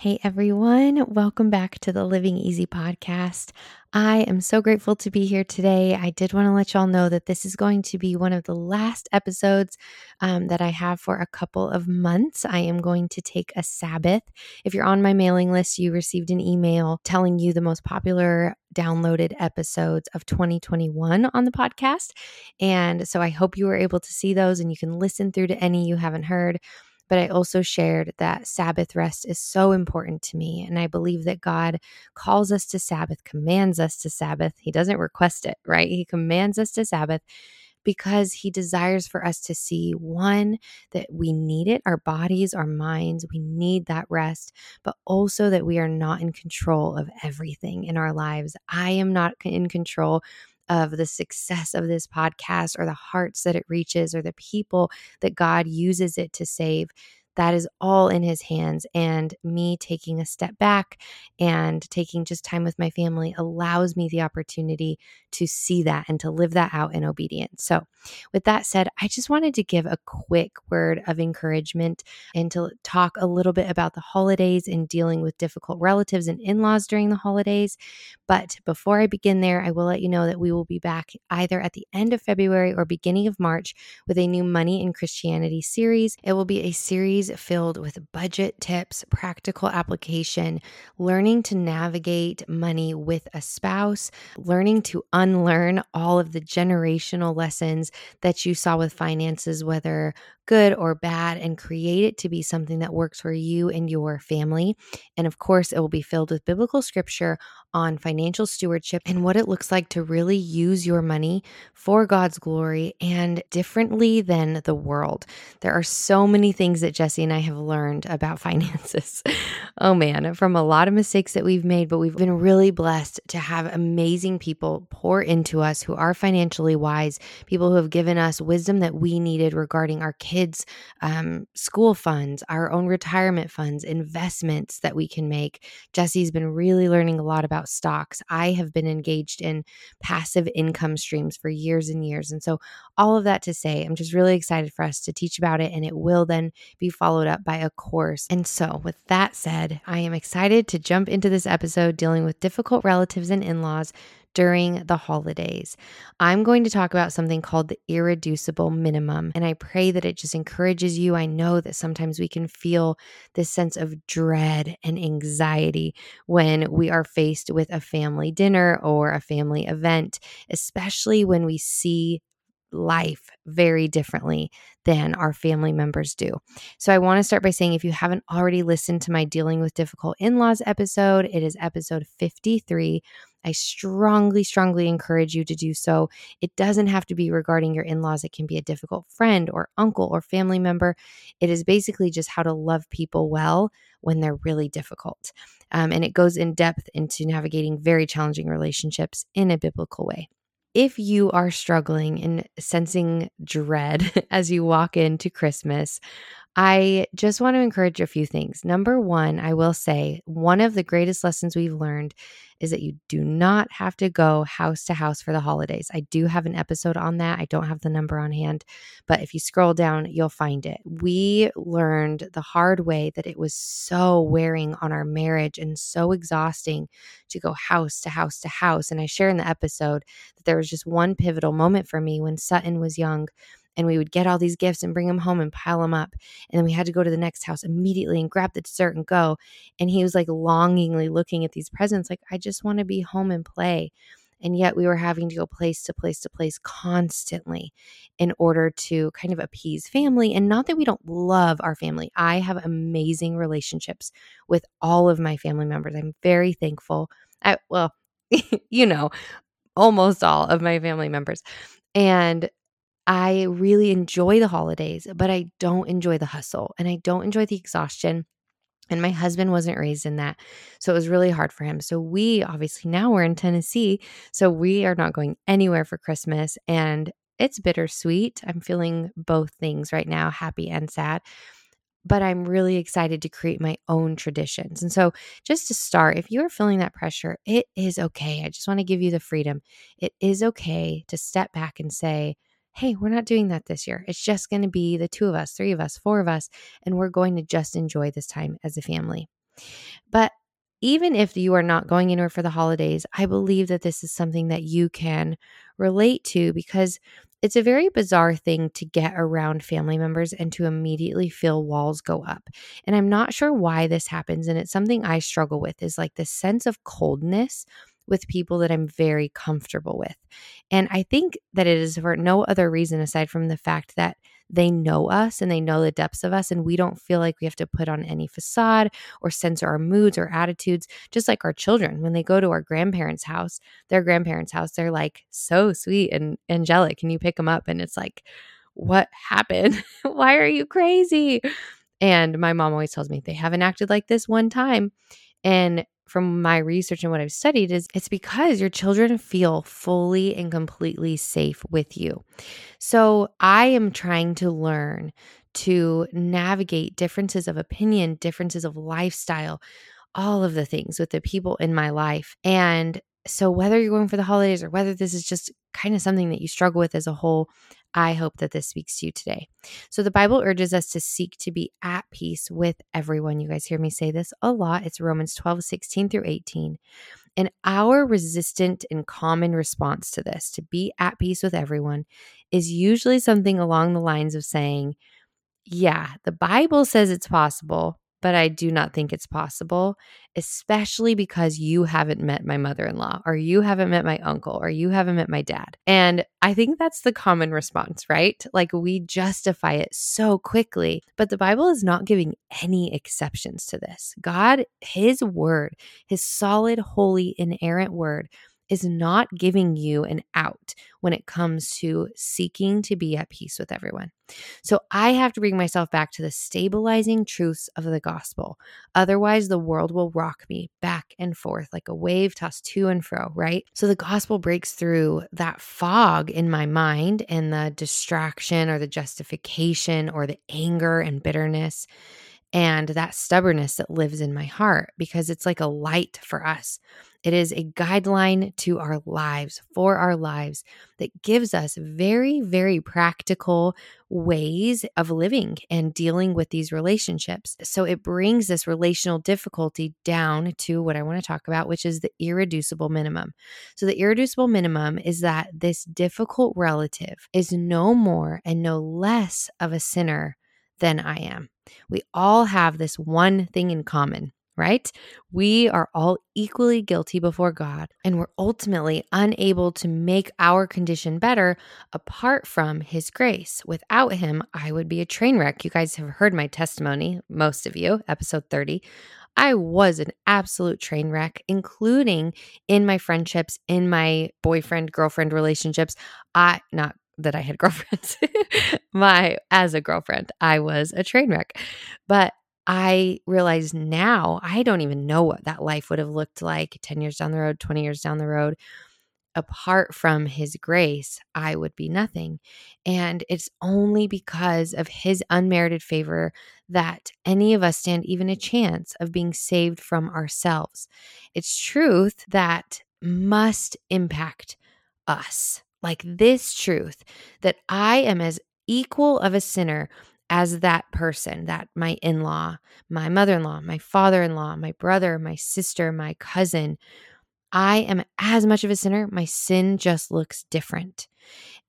Hey everyone, welcome back to the Living Easy podcast. I am so grateful to be here today. I did want to let y'all know that this is going to be one of the last episodes um, that I have for a couple of months. I am going to take a Sabbath. If you're on my mailing list, you received an email telling you the most popular downloaded episodes of 2021 on the podcast. And so I hope you were able to see those and you can listen through to any you haven't heard. But I also shared that Sabbath rest is so important to me. And I believe that God calls us to Sabbath, commands us to Sabbath. He doesn't request it, right? He commands us to Sabbath because he desires for us to see one, that we need it, our bodies, our minds, we need that rest, but also that we are not in control of everything in our lives. I am not in control of the success of this podcast or the hearts that it reaches or the people that God uses it to save that is all in his hands. And me taking a step back and taking just time with my family allows me the opportunity to see that and to live that out in obedience. So, with that said, I just wanted to give a quick word of encouragement and to talk a little bit about the holidays and dealing with difficult relatives and in laws during the holidays. But before I begin there, I will let you know that we will be back either at the end of February or beginning of March with a new Money in Christianity series. It will be a series filled with budget tips, practical application, learning to navigate money with a spouse, learning to unlearn all of the generational lessons that you saw with finances, whether good or bad, and create it to be something that works for you and your family. And of course, it will be filled with biblical scripture on financial stewardship and what it looks like to really use your money for God's glory and differently than the world. There are so many things that Jesse and I have learned about finances. oh man, from a lot of mistakes that we've made, but we've been really blessed to have amazing people pour into us who are financially wise, people who have given us wisdom that we needed regarding our kids um, school funds, our own retirement funds, investments that we can make. Jesse's been really learning a lot about stocks. I have been engaged in passive income streams for years and years. And so, all of that to say, I'm just really excited for us to teach about it, and it will then be followed up by a course. And so, with that said, I am excited to jump into this episode dealing with difficult relatives and in laws during the holidays. I'm going to talk about something called the irreducible minimum. And I pray that it just encourages you. I know that sometimes we can feel this sense of dread and anxiety when we are faced with a family dinner or a family event, especially when we see life very differently than our family members do. So I want to start by saying if you haven't already listened to my Dealing with Difficult In Laws episode, it is episode 53 I strongly, strongly encourage you to do so. It doesn't have to be regarding your in laws, it can be a difficult friend or uncle or family member. It is basically just how to love people well when they're really difficult. Um, and it goes in depth into navigating very challenging relationships in a biblical way. If you are struggling and sensing dread as you walk into Christmas, I just want to encourage a few things. Number one, I will say one of the greatest lessons we've learned is that you do not have to go house to house for the holidays. I do have an episode on that. I don't have the number on hand, but if you scroll down, you'll find it. We learned the hard way that it was so wearing on our marriage and so exhausting to go house to house to house. And I share in the episode that there was just one pivotal moment for me when Sutton was young and we would get all these gifts and bring them home and pile them up. And then we had to go to the next house immediately and grab the dessert and go. And he was like longingly looking at these presents like i just want to be home and play. And yet we were having to go place to place to place constantly in order to kind of appease family. And not that we don't love our family. I have amazing relationships with all of my family members. I'm very thankful. I, well you know almost all of my family members. And I really enjoy the holidays, but I don't enjoy the hustle and I don't enjoy the exhaustion. And my husband wasn't raised in that. So it was really hard for him. So we obviously now we're in Tennessee. So we are not going anywhere for Christmas. And it's bittersweet. I'm feeling both things right now happy and sad. But I'm really excited to create my own traditions. And so, just to start, if you are feeling that pressure, it is okay. I just want to give you the freedom. It is okay to step back and say, hey, we're not doing that this year. It's just going to be the two of us, three of us, four of us, and we're going to just enjoy this time as a family. But even if you are not going anywhere for the holidays, I believe that this is something that you can relate to because it's a very bizarre thing to get around family members and to immediately feel walls go up. And I'm not sure why this happens. And it's something I struggle with is like this sense of coldness with people that I'm very comfortable with. And I think that it is for no other reason aside from the fact that they know us and they know the depths of us, and we don't feel like we have to put on any facade or censor our moods or attitudes, just like our children. When they go to our grandparents' house, their grandparents' house, they're like so sweet and angelic, and you pick them up, and it's like, what happened? Why are you crazy? And my mom always tells me they haven't acted like this one time. And from my research and what I've studied is it's because your children feel fully and completely safe with you. So I am trying to learn to navigate differences of opinion, differences of lifestyle, all of the things with the people in my life. And so, whether you're going for the holidays or whether this is just kind of something that you struggle with as a whole, I hope that this speaks to you today. So, the Bible urges us to seek to be at peace with everyone. You guys hear me say this a lot. It's Romans 12, 16 through 18. And our resistant and common response to this, to be at peace with everyone, is usually something along the lines of saying, Yeah, the Bible says it's possible, but I do not think it's possible, especially because you haven't met my mother in law, or you haven't met my uncle, or you haven't met my dad. And I think that's the common response, right? Like we justify it so quickly, but the Bible is not giving any exceptions to this. God, His word, His solid, holy, inerrant word, is not giving you an out when it comes to seeking to be at peace with everyone. So I have to bring myself back to the stabilizing truths of the gospel. Otherwise, the world will rock me back and forth like a wave tossed to and fro, right? So the gospel breaks through that fog in my mind and the distraction or the justification or the anger and bitterness and that stubbornness that lives in my heart because it's like a light for us. It is a guideline to our lives, for our lives, that gives us very, very practical ways of living and dealing with these relationships. So it brings this relational difficulty down to what I want to talk about, which is the irreducible minimum. So the irreducible minimum is that this difficult relative is no more and no less of a sinner than I am. We all have this one thing in common right? We are all equally guilty before God, and we're ultimately unable to make our condition better apart from His grace. Without Him, I would be a train wreck. You guys have heard my testimony, most of you, episode 30. I was an absolute train wreck, including in my friendships, in my boyfriend girlfriend relationships. I, not that I had girlfriends, my, as a girlfriend, I was a train wreck. But I realize now I don't even know what that life would have looked like 10 years down the road, 20 years down the road. Apart from his grace, I would be nothing. And it's only because of his unmerited favor that any of us stand even a chance of being saved from ourselves. It's truth that must impact us. Like this truth that I am as equal of a sinner as that person, that my in law, my mother in law, my father in law, my brother, my sister, my cousin. I am as much of a sinner. My sin just looks different.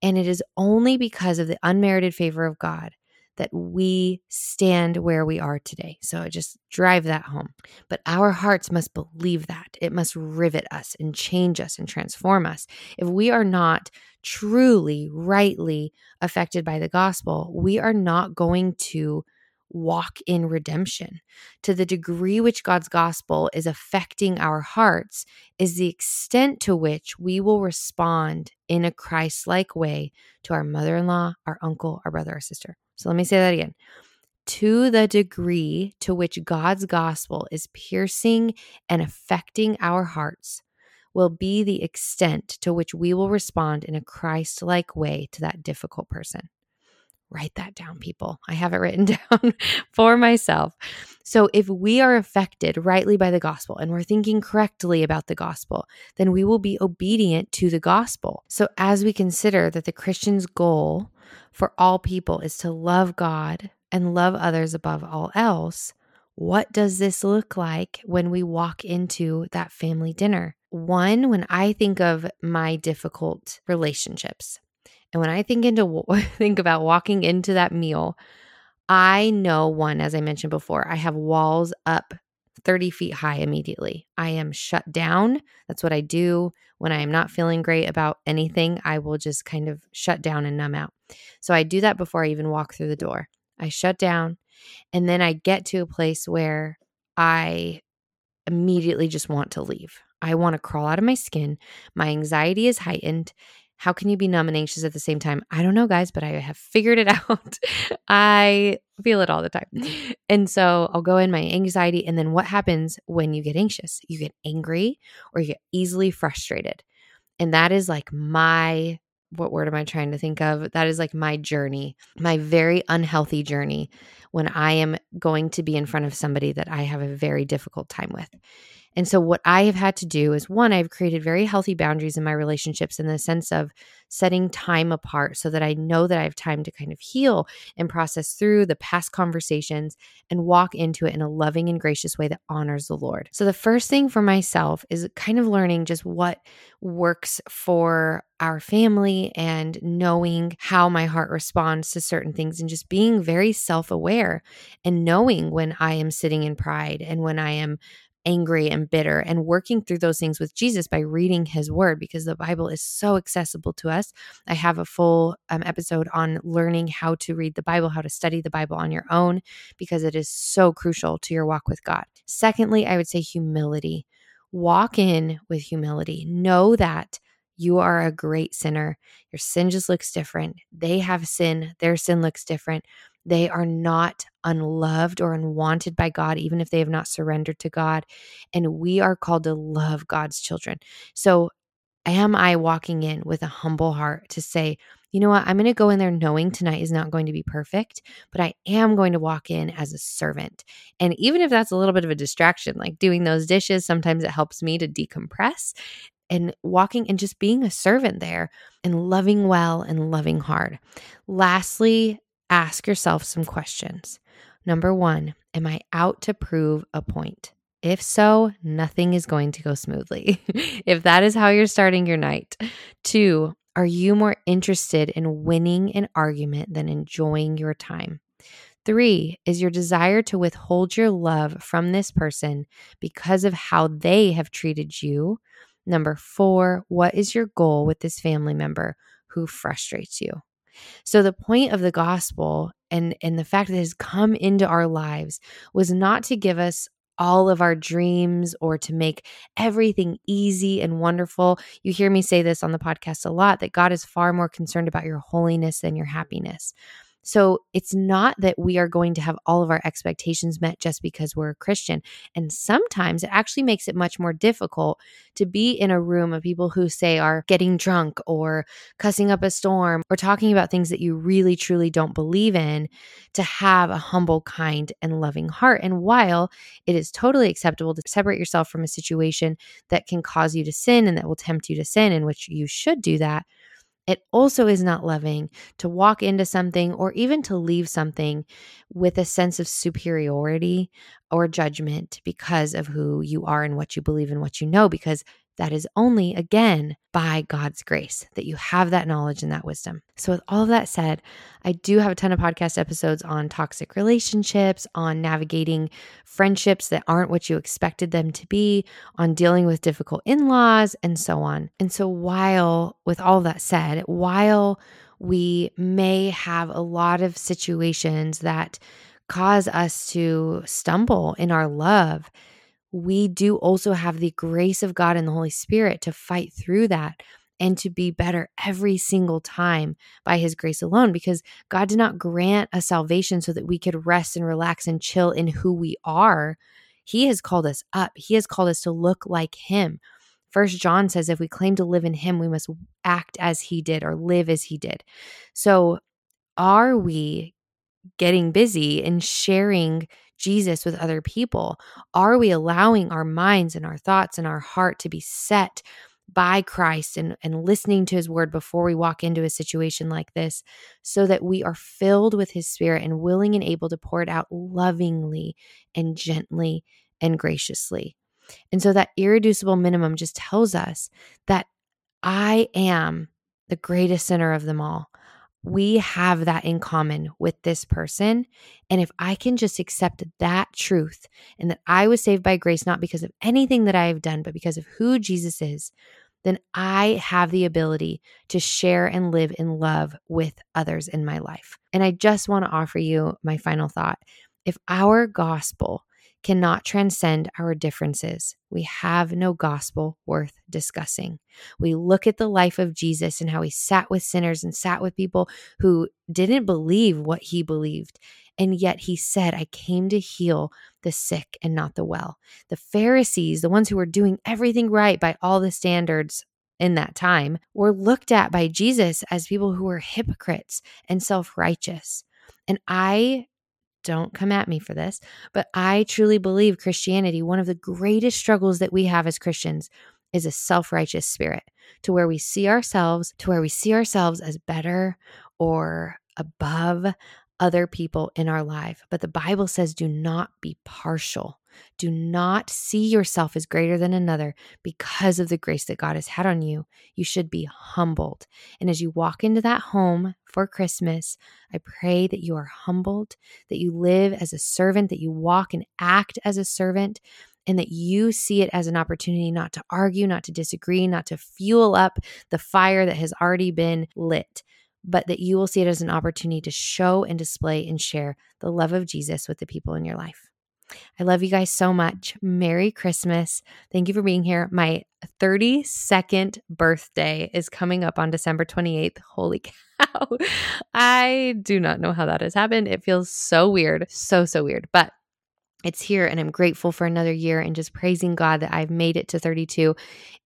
And it is only because of the unmerited favor of God that we stand where we are today. So just drive that home. But our hearts must believe that. It must rivet us and change us and transform us. If we are not truly, rightly affected by the gospel, we are not going to walk in redemption. To the degree which God's gospel is affecting our hearts, is the extent to which we will respond in a Christ like way to our mother in law, our uncle, our brother, or sister. So let me say that again. To the degree to which God's gospel is piercing and affecting our hearts, will be the extent to which we will respond in a Christ like way to that difficult person. Write that down, people. I have it written down for myself. So, if we are affected rightly by the gospel and we're thinking correctly about the gospel, then we will be obedient to the gospel. So, as we consider that the Christian's goal for all people is to love God and love others above all else, what does this look like when we walk into that family dinner? One, when I think of my difficult relationships, and when I think into think about walking into that meal, I know one, as I mentioned before, I have walls up 30 feet high immediately. I am shut down. That's what I do when I am not feeling great about anything. I will just kind of shut down and numb out. So I do that before I even walk through the door. I shut down and then I get to a place where I immediately just want to leave. I want to crawl out of my skin. My anxiety is heightened. How can you be numb and anxious at the same time? I don't know, guys, but I have figured it out. I feel it all the time. And so I'll go in my anxiety. And then what happens when you get anxious? You get angry or you get easily frustrated. And that is like my what word am I trying to think of? That is like my journey, my very unhealthy journey when I am going to be in front of somebody that I have a very difficult time with. And so, what I have had to do is one, I've created very healthy boundaries in my relationships in the sense of setting time apart so that I know that I have time to kind of heal and process through the past conversations and walk into it in a loving and gracious way that honors the Lord. So, the first thing for myself is kind of learning just what works for our family and knowing how my heart responds to certain things and just being very self aware and knowing when I am sitting in pride and when I am angry and bitter and working through those things with Jesus by reading his word because the Bible is so accessible to us. I have a full um, episode on learning how to read the Bible, how to study the Bible on your own because it is so crucial to your walk with God. Secondly, I would say humility. Walk in with humility. Know that you are a great sinner. Your sin just looks different. They have sin, their sin looks different. They are not unloved or unwanted by God, even if they have not surrendered to God. And we are called to love God's children. So, am I walking in with a humble heart to say, you know what? I'm going to go in there knowing tonight is not going to be perfect, but I am going to walk in as a servant. And even if that's a little bit of a distraction, like doing those dishes, sometimes it helps me to decompress and walking and just being a servant there and loving well and loving hard. Lastly, ask yourself some questions. Number one, am I out to prove a point? If so, nothing is going to go smoothly. if that is how you're starting your night. Two, are you more interested in winning an argument than enjoying your time? Three, is your desire to withhold your love from this person because of how they have treated you? Number four, what is your goal with this family member who frustrates you? So the point of the gospel and and the fact that it has come into our lives was not to give us all of our dreams or to make everything easy and wonderful. You hear me say this on the podcast a lot that God is far more concerned about your holiness than your happiness. So it's not that we are going to have all of our expectations met just because we're a Christian. And sometimes it actually makes it much more difficult to be in a room of people who say are getting drunk or cussing up a storm or talking about things that you really truly don't believe in to have a humble, kind, and loving heart. And while it is totally acceptable to separate yourself from a situation that can cause you to sin and that will tempt you to sin, in which you should do that it also is not loving to walk into something or even to leave something with a sense of superiority or judgment because of who you are and what you believe and what you know, because that is only, again, by God's grace that you have that knowledge and that wisdom. So, with all of that said, I do have a ton of podcast episodes on toxic relationships, on navigating friendships that aren't what you expected them to be, on dealing with difficult in laws, and so on. And so, while, with all that said, while we may have a lot of situations that cause us to stumble in our love, we do also have the grace of God and the Holy Spirit to fight through that and to be better every single time by His grace alone. Because God did not grant us salvation so that we could rest and relax and chill in who we are. He has called us up, He has called us to look like Him. First John says if we claim to live in him we must act as he did or live as he did. So are we getting busy and sharing Jesus with other people? Are we allowing our minds and our thoughts and our heart to be set by Christ and, and listening to his word before we walk into a situation like this, so that we are filled with his spirit and willing and able to pour it out lovingly and gently and graciously. And so that irreducible minimum just tells us that I am the greatest sinner of them all. We have that in common with this person. And if I can just accept that truth and that I was saved by grace, not because of anything that I have done, but because of who Jesus is, then I have the ability to share and live in love with others in my life. And I just want to offer you my final thought. If our gospel cannot transcend our differences, we have no gospel worth discussing. We look at the life of Jesus and how he sat with sinners and sat with people who didn't believe what he believed. And yet he said, I came to heal the sick and not the well. The Pharisees, the ones who were doing everything right by all the standards in that time, were looked at by Jesus as people who were hypocrites and self righteous. And I don't come at me for this, but I truly believe Christianity, one of the greatest struggles that we have as Christians is a self-righteous spirit to where we see ourselves to where we see ourselves as better or above other people in our life. But the Bible says do not be partial. Do not see yourself as greater than another because of the grace that God has had on you. You should be humbled. And as you walk into that home for Christmas, I pray that you are humbled, that you live as a servant, that you walk and act as a servant, and that you see it as an opportunity not to argue, not to disagree, not to fuel up the fire that has already been lit, but that you will see it as an opportunity to show and display and share the love of Jesus with the people in your life. I love you guys so much. Merry Christmas. Thank you for being here. My 32nd birthday is coming up on December 28th. Holy cow. I do not know how that has happened. It feels so weird. So, so weird. But it's here and I'm grateful for another year and just praising God that I've made it to 32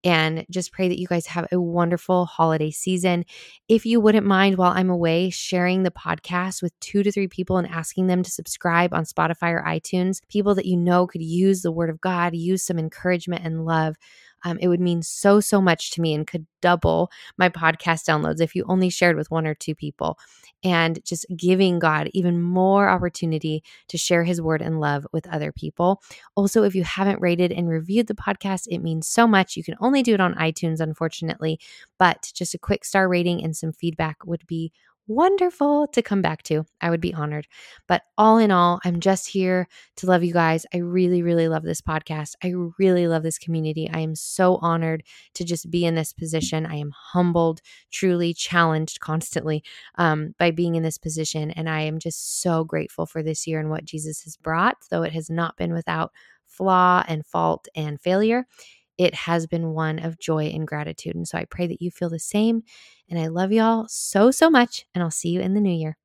and just pray that you guys have a wonderful holiday season. If you wouldn't mind while I'm away sharing the podcast with 2 to 3 people and asking them to subscribe on Spotify or iTunes, people that you know could use the word of God, use some encouragement and love um, it would mean so, so much to me and could double my podcast downloads if you only shared with one or two people. And just giving God even more opportunity to share his word and love with other people. Also, if you haven't rated and reviewed the podcast, it means so much. You can only do it on iTunes, unfortunately, but just a quick star rating and some feedback would be wonderful to come back to. I would be honored. But all in all, I'm just here to love you guys. I really, really love this podcast. I really love this community. I am so honored to just be in this position. I am humbled, truly challenged constantly um, by being in this position. And I am just so grateful for this year and what Jesus has brought, though it has not been without flaw and fault and failure it has been one of joy and gratitude. And so I pray that you feel the same. And I love y'all so, so much. And I'll see you in the new year.